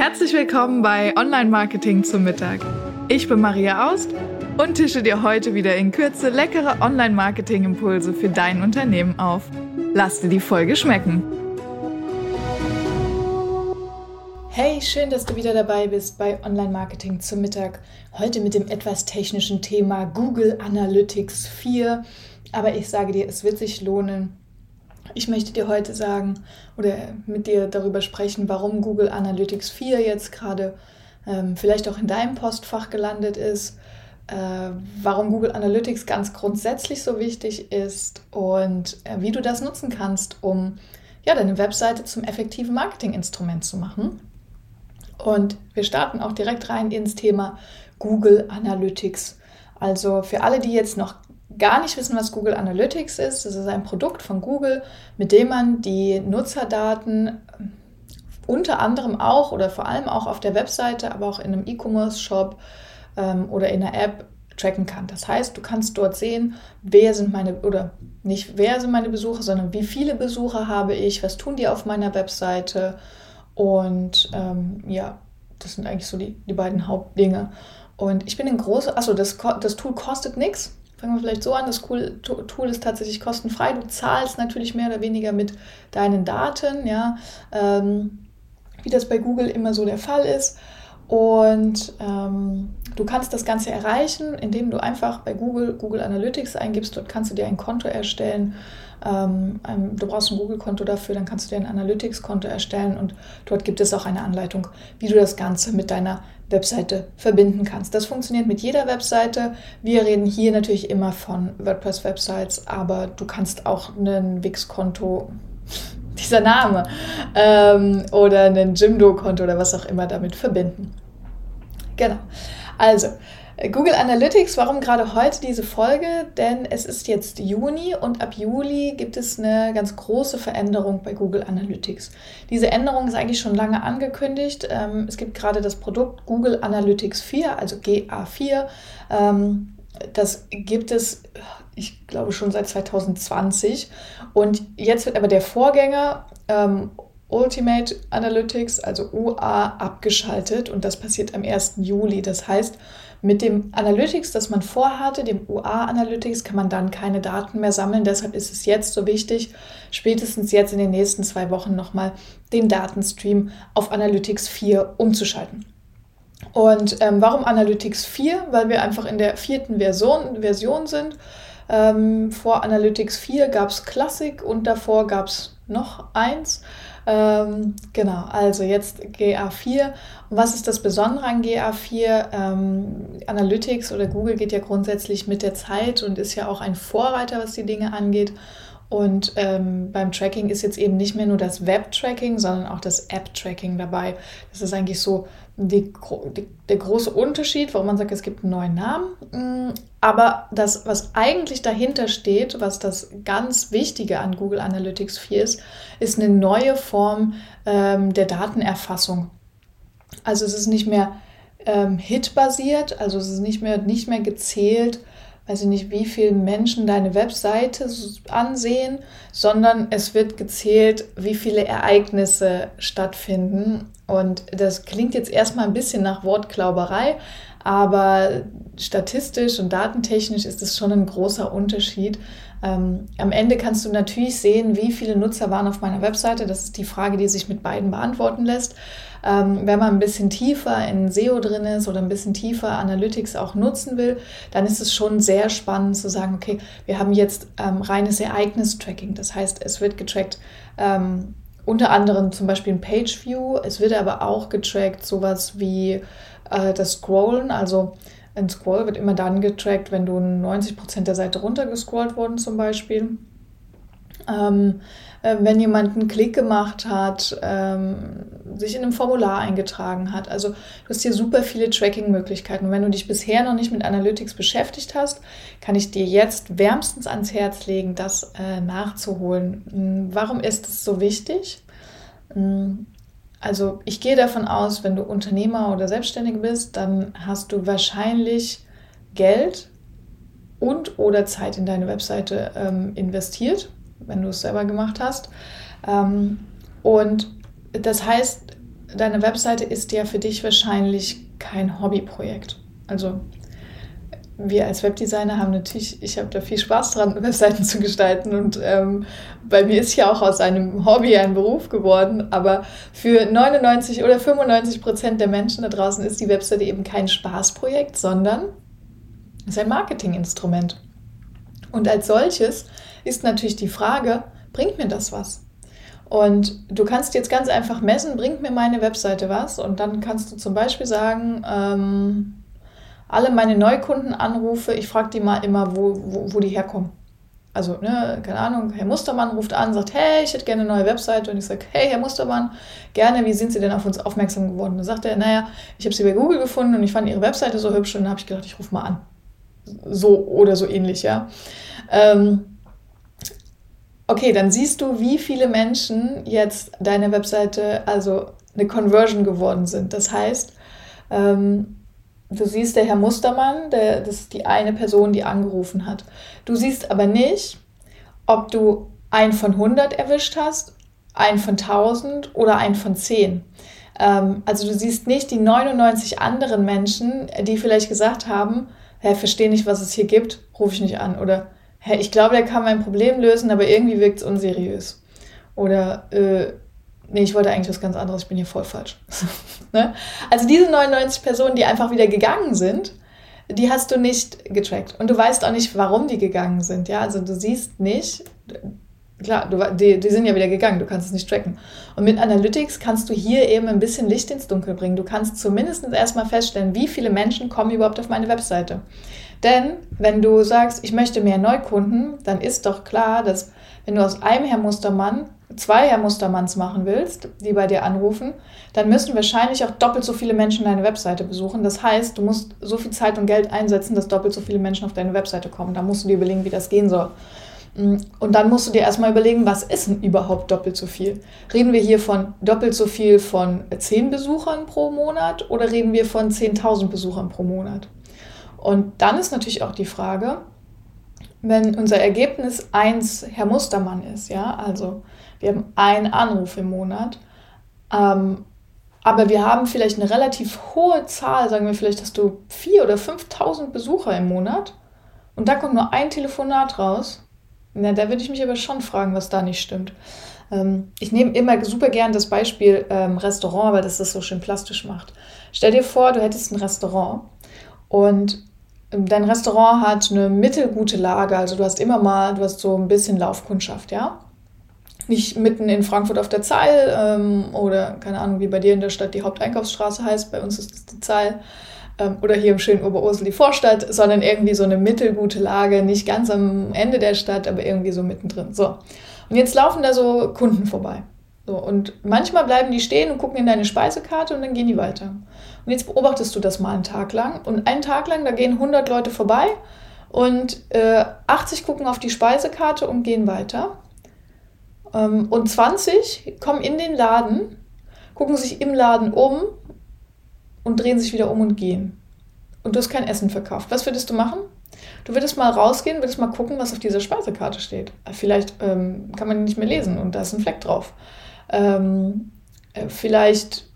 Herzlich willkommen bei Online Marketing zum Mittag. Ich bin Maria Aust und tische dir heute wieder in Kürze leckere Online Marketing Impulse für dein Unternehmen auf. Lass dir die Folge schmecken. Hey, schön, dass du wieder dabei bist bei Online Marketing zum Mittag. Heute mit dem etwas technischen Thema Google Analytics 4. Aber ich sage dir, es wird sich lohnen. Ich möchte dir heute sagen oder mit dir darüber sprechen, warum Google Analytics 4 jetzt gerade ähm, vielleicht auch in deinem Postfach gelandet ist, äh, warum Google Analytics ganz grundsätzlich so wichtig ist und äh, wie du das nutzen kannst, um ja, deine Webseite zum effektiven Marketinginstrument zu machen. Und wir starten auch direkt rein ins Thema Google Analytics. Also für alle, die jetzt noch gar nicht wissen, was Google Analytics ist, das ist ein Produkt von Google, mit dem man die Nutzerdaten unter anderem auch oder vor allem auch auf der Webseite, aber auch in einem E-Commerce-Shop ähm, oder in einer App tracken kann. Das heißt, du kannst dort sehen, wer sind meine, oder nicht wer sind meine Besucher, sondern wie viele Besucher habe ich, was tun die auf meiner Webseite und ähm, ja, das sind eigentlich so die, die beiden Hauptdinge. Und ich bin ein großer, achso, das, das Tool kostet nichts. Fangen wir vielleicht so an, das Tool ist tatsächlich kostenfrei. Du zahlst natürlich mehr oder weniger mit deinen Daten, ja, ähm, wie das bei Google immer so der Fall ist. Und ähm, du kannst das Ganze erreichen, indem du einfach bei Google Google Analytics eingibst. Dort kannst du dir ein Konto erstellen. Ähm, du brauchst ein Google-Konto dafür, dann kannst du dir ein Analytics-Konto erstellen und dort gibt es auch eine Anleitung, wie du das Ganze mit deiner Webseite verbinden kannst. Das funktioniert mit jeder Webseite. Wir reden hier natürlich immer von WordPress-Websites, aber du kannst auch ein Wix-Konto, dieser Name, ähm, oder ein Jimdo-Konto oder was auch immer damit verbinden. Genau. Also, Google Analytics, warum gerade heute diese Folge? Denn es ist jetzt Juni und ab Juli gibt es eine ganz große Veränderung bei Google Analytics. Diese Änderung ist eigentlich schon lange angekündigt. Ähm, es gibt gerade das Produkt Google Analytics 4, also GA4. Ähm, das gibt es, ich glaube, schon seit 2020. Und jetzt wird aber der Vorgänger ähm, Ultimate Analytics, also UA, abgeschaltet und das passiert am 1. Juli. Das heißt, mit dem Analytics, das man vorhatte, dem UA-Analytics, kann man dann keine Daten mehr sammeln. Deshalb ist es jetzt so wichtig, spätestens jetzt in den nächsten zwei Wochen nochmal den Datenstream auf Analytics 4 umzuschalten. Und ähm, warum Analytics 4? Weil wir einfach in der vierten Version, Version sind. Ähm, vor Analytics 4 gab es Classic und davor gab es noch eins. Ähm, genau, also jetzt GA4. Und was ist das Besondere an GA4? Ähm, Analytics oder Google geht ja grundsätzlich mit der Zeit und ist ja auch ein Vorreiter, was die Dinge angeht. Und ähm, beim Tracking ist jetzt eben nicht mehr nur das Web-Tracking, sondern auch das App-Tracking dabei. Das ist eigentlich so die, die, der große Unterschied, warum man sagt, es gibt einen neuen Namen. Mm, aber das, was eigentlich dahinter steht, was das ganz Wichtige an Google Analytics 4 ist, ist eine neue Form ähm, der Datenerfassung. Also es ist nicht mehr ähm, Hit-basiert, also es ist nicht mehr, nicht mehr gezählt, weiß ich nicht, wie viele Menschen deine Webseite ansehen, sondern es wird gezählt, wie viele Ereignisse stattfinden. Und das klingt jetzt erstmal ein bisschen nach Wortklauberei, aber statistisch und datentechnisch ist es schon ein großer Unterschied. Ähm, am Ende kannst du natürlich sehen, wie viele Nutzer waren auf meiner Webseite. Das ist die Frage, die sich mit beiden beantworten lässt. Ähm, wenn man ein bisschen tiefer in SEO drin ist oder ein bisschen tiefer Analytics auch nutzen will, dann ist es schon sehr spannend zu sagen, okay, wir haben jetzt ähm, reines Ereignis-Tracking. Das heißt, es wird getrackt, ähm, unter anderem zum Beispiel ein Page View. Es wird aber auch getrackt sowas wie äh, das Scrollen. Also ein Scroll wird immer dann getrackt, wenn du 90% der Seite runtergescrollt worden zum Beispiel. Ähm, äh, wenn jemand einen Klick gemacht hat, ähm, sich in einem Formular eingetragen hat. Also du hast hier super viele Tracking-Möglichkeiten. Und wenn du dich bisher noch nicht mit Analytics beschäftigt hast, kann ich dir jetzt wärmstens ans Herz legen, das äh, nachzuholen. Hm, warum ist es so wichtig? Hm, also ich gehe davon aus, wenn du Unternehmer oder Selbstständig bist, dann hast du wahrscheinlich Geld und oder Zeit in deine Webseite ähm, investiert wenn du es selber gemacht hast. Ähm, und das heißt, deine Webseite ist ja für dich wahrscheinlich kein Hobbyprojekt. Also wir als Webdesigner haben natürlich, ich habe da viel Spaß dran, Webseiten zu gestalten und ähm, bei mir ist ja auch aus einem Hobby ein Beruf geworden, aber für 99 oder 95 Prozent der Menschen da draußen ist die Webseite eben kein Spaßprojekt, sondern ist ein Marketinginstrument. Und als solches ist natürlich die Frage, bringt mir das was? Und du kannst jetzt ganz einfach messen, bringt mir meine Webseite was? Und dann kannst du zum Beispiel sagen, ähm, alle meine Neukundenanrufe, ich frage die mal immer, wo, wo, wo die herkommen. Also, ne, keine Ahnung, Herr Mustermann ruft an, sagt, hey, ich hätte gerne eine neue Webseite. Und ich sage, hey, Herr Mustermann, gerne, wie sind Sie denn auf uns aufmerksam geworden? Dann sagt er, naja, ich habe Sie bei Google gefunden und ich fand Ihre Webseite so hübsch und dann habe ich gedacht, ich rufe mal an. So oder so ähnlich, ja. Ähm, okay, dann siehst du, wie viele Menschen jetzt deine Webseite, also eine Conversion geworden sind. Das heißt, ähm, Du siehst der Herr Mustermann, der, das ist die eine Person, die angerufen hat. Du siehst aber nicht, ob du einen von 100 erwischt hast, einen von 1000 oder einen von 10. Ähm, also du siehst nicht die 99 anderen Menschen, die vielleicht gesagt haben, Herr, verstehe nicht, was es hier gibt, rufe ich nicht an. Oder Herr, ich glaube, der kann mein Problem lösen, aber irgendwie wirkt es unseriös. Oder äh, nee, ich wollte eigentlich was ganz anderes, ich bin hier voll falsch. ne? Also diese 99 Personen, die einfach wieder gegangen sind, die hast du nicht getrackt. Und du weißt auch nicht, warum die gegangen sind. Ja, also du siehst nicht, klar, du, die, die sind ja wieder gegangen, du kannst es nicht tracken. Und mit Analytics kannst du hier eben ein bisschen Licht ins Dunkel bringen. Du kannst zumindest erstmal feststellen, wie viele Menschen kommen überhaupt auf meine Webseite. Denn wenn du sagst, ich möchte mehr Neukunden, dann ist doch klar, dass wenn du aus einem Herr Mustermann zwei Herr Mustermanns machen willst, die bei dir anrufen, dann müssen wahrscheinlich auch doppelt so viele Menschen deine Webseite besuchen. Das heißt, du musst so viel Zeit und Geld einsetzen, dass doppelt so viele Menschen auf deine Webseite kommen. Da musst du dir überlegen, wie das gehen soll. Und dann musst du dir erstmal überlegen, was ist denn überhaupt doppelt so viel? Reden wir hier von doppelt so viel von 10 Besuchern pro Monat oder reden wir von 10.000 Besuchern pro Monat? Und dann ist natürlich auch die Frage, wenn unser Ergebnis 1 Herr Mustermann ist, ja, also wir haben einen Anruf im Monat. Ähm, aber wir haben vielleicht eine relativ hohe Zahl, sagen wir vielleicht hast du 4.000 oder 5.000 Besucher im Monat und da kommt nur ein Telefonat raus. Na, da würde ich mich aber schon fragen, was da nicht stimmt. Ähm, ich nehme immer super gern das Beispiel ähm, Restaurant, weil das das so schön plastisch macht. Stell dir vor, du hättest ein Restaurant und dein Restaurant hat eine mittelgute Lage, also du hast immer mal, du hast so ein bisschen Laufkundschaft, ja? nicht mitten in Frankfurt auf der Zeil ähm, oder keine Ahnung, wie bei dir in der Stadt die Haupteinkaufsstraße heißt, bei uns ist es die Zeil ähm, oder hier im schönen Oberursel die Vorstadt, sondern irgendwie so eine mittelgute Lage, nicht ganz am Ende der Stadt, aber irgendwie so mittendrin. So. Und jetzt laufen da so Kunden vorbei. So, und manchmal bleiben die stehen und gucken in deine Speisekarte und dann gehen die weiter. Und jetzt beobachtest du das mal einen Tag lang. Und einen Tag lang, da gehen 100 Leute vorbei und äh, 80 gucken auf die Speisekarte und gehen weiter. Ähm, und 20 kommen in den Laden, gucken sich im Laden um und drehen sich wieder um und gehen. Und du hast kein Essen verkauft. Was würdest du machen? Du würdest mal rausgehen, würdest mal gucken, was auf dieser Speisekarte steht. Vielleicht ähm, kann man die nicht mehr lesen und da ist ein Fleck drauf. Ähm, äh, vielleicht,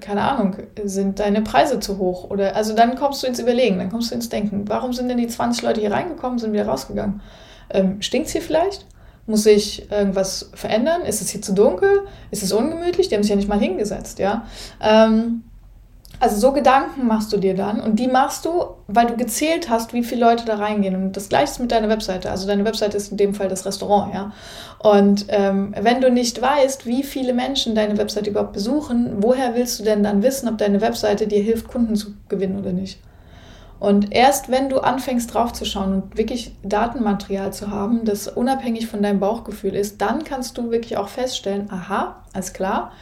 keine Ahnung, sind deine Preise zu hoch. Oder also dann kommst du ins Überlegen, dann kommst du ins Denken. Warum sind denn die 20 Leute hier reingekommen, sind wieder rausgegangen? Ähm, Stinkt es hier vielleicht? Muss sich irgendwas verändern? Ist es hier zu dunkel? Ist es ungemütlich? Die haben sich ja nicht mal hingesetzt, ja. Ähm, also so Gedanken machst du dir dann und die machst du, weil du gezählt hast, wie viele Leute da reingehen. Und das gleiche ist mit deiner Webseite. Also deine Webseite ist in dem Fall das Restaurant, ja. Und ähm, wenn du nicht weißt, wie viele Menschen deine Webseite überhaupt besuchen, woher willst du denn dann wissen, ob deine Webseite dir hilft, Kunden zu gewinnen oder nicht? Und erst wenn du anfängst draufzuschauen und wirklich Datenmaterial zu haben, das unabhängig von deinem Bauchgefühl ist, dann kannst du wirklich auch feststellen, aha, alles klar,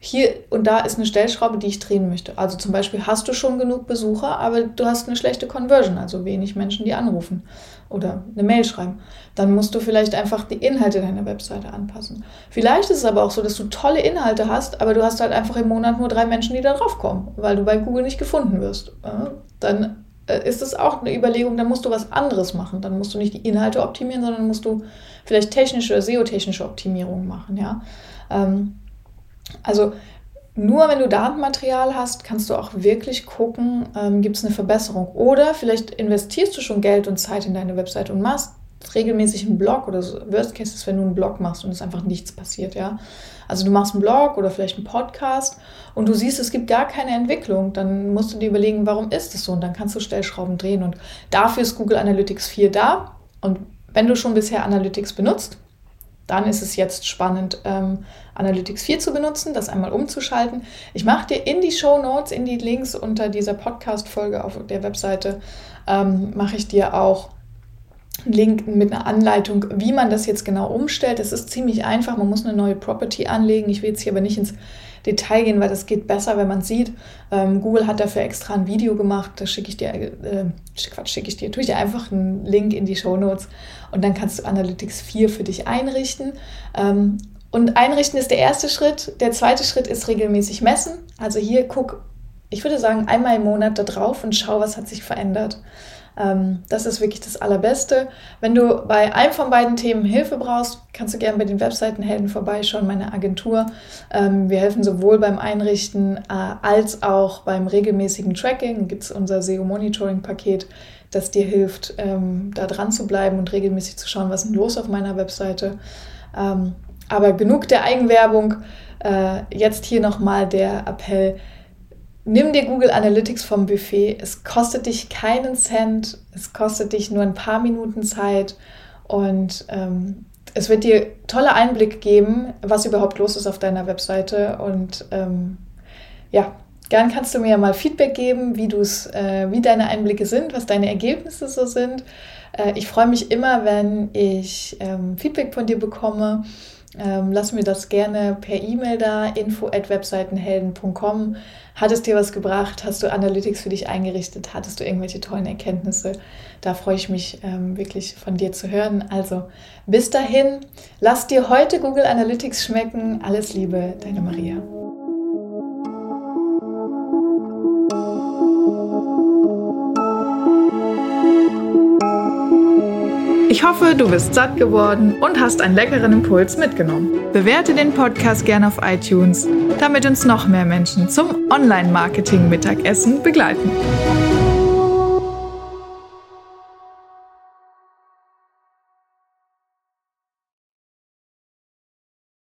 hier und da ist eine Stellschraube, die ich drehen möchte. Also zum Beispiel hast du schon genug Besucher, aber du hast eine schlechte Conversion, also wenig Menschen, die anrufen oder eine Mail schreiben. Dann musst du vielleicht einfach die Inhalte deiner Webseite anpassen. Vielleicht ist es aber auch so, dass du tolle Inhalte hast, aber du hast halt einfach im Monat nur drei Menschen, die da drauf kommen, weil du bei Google nicht gefunden wirst. Dann äh, ist es auch eine Überlegung, dann musst du was anderes machen. Dann musst du nicht die Inhalte optimieren, sondern musst du vielleicht technische, SEO-technische Optimierungen machen, ja. Ähm, also nur wenn du Datenmaterial hast, kannst du auch wirklich gucken, ähm, gibt es eine Verbesserung. Oder vielleicht investierst du schon Geld und Zeit in deine Website und machst regelmäßig einen Blog oder so. Worst Case ist, wenn du einen Blog machst und es einfach nichts passiert, ja. Also du machst einen Blog oder vielleicht einen Podcast und du siehst, es gibt gar keine Entwicklung, dann musst du dir überlegen, warum ist es so und dann kannst du Stellschrauben drehen und dafür ist Google Analytics 4 da und wenn du schon bisher Analytics benutzt, dann ist es jetzt spannend, ähm, Analytics 4 zu benutzen, das einmal umzuschalten. Ich mache dir in die Show Notes, in die Links unter dieser Podcast-Folge auf der Webseite, ähm, mache ich dir auch Link mit einer Anleitung, wie man das jetzt genau umstellt. Es ist ziemlich einfach, man muss eine neue Property anlegen. Ich will jetzt hier aber nicht ins Detail gehen, weil das geht besser, wenn man sieht. Ähm, Google hat dafür extra ein Video gemacht, da schicke ich dir, äh, Quatsch, schicke ich dir, tue ich dir einfach einen Link in die Show Notes und dann kannst du Analytics 4 für dich einrichten. Ähm, und einrichten ist der erste Schritt. Der zweite Schritt ist regelmäßig messen. Also hier guck, ich würde sagen, einmal im Monat da drauf und schau, was hat sich verändert. Ähm, das ist wirklich das Allerbeste. Wenn du bei einem von beiden Themen Hilfe brauchst, kannst du gerne bei den Webseitenhelden vorbeischauen, meine Agentur. Ähm, wir helfen sowohl beim Einrichten äh, als auch beim regelmäßigen Tracking. Gibt es unser SEO-Monitoring-Paket, das dir hilft, ähm, da dran zu bleiben und regelmäßig zu schauen, was ist los auf meiner Webseite. aber genug der Eigenwerbung. Äh, jetzt hier nochmal der Appell Nimm dir Google Analytics vom Buffet. Es kostet dich keinen Cent. Es kostet dich nur ein paar Minuten Zeit. Und ähm, es wird dir tolle Einblick geben, was überhaupt los ist auf deiner Webseite. Und ähm, ja, gern kannst du mir mal Feedback geben, wie, du's, äh, wie deine Einblicke sind, was deine Ergebnisse so sind. Äh, ich freue mich immer, wenn ich ähm, Feedback von dir bekomme. Ähm, lass mir das gerne per E-Mail da, info@webseitenhelden.com. Hat es dir was gebracht? Hast du Analytics für dich eingerichtet? Hattest du irgendwelche tollen Erkenntnisse? Da freue ich mich ähm, wirklich von dir zu hören. Also bis dahin, lass dir heute Google Analytics schmecken. Alles Liebe, deine Maria. Hoffe, du bist satt geworden und hast einen leckeren Impuls mitgenommen. Bewerte den Podcast gerne auf iTunes, damit uns noch mehr Menschen zum Online-Marketing-Mittagessen begleiten.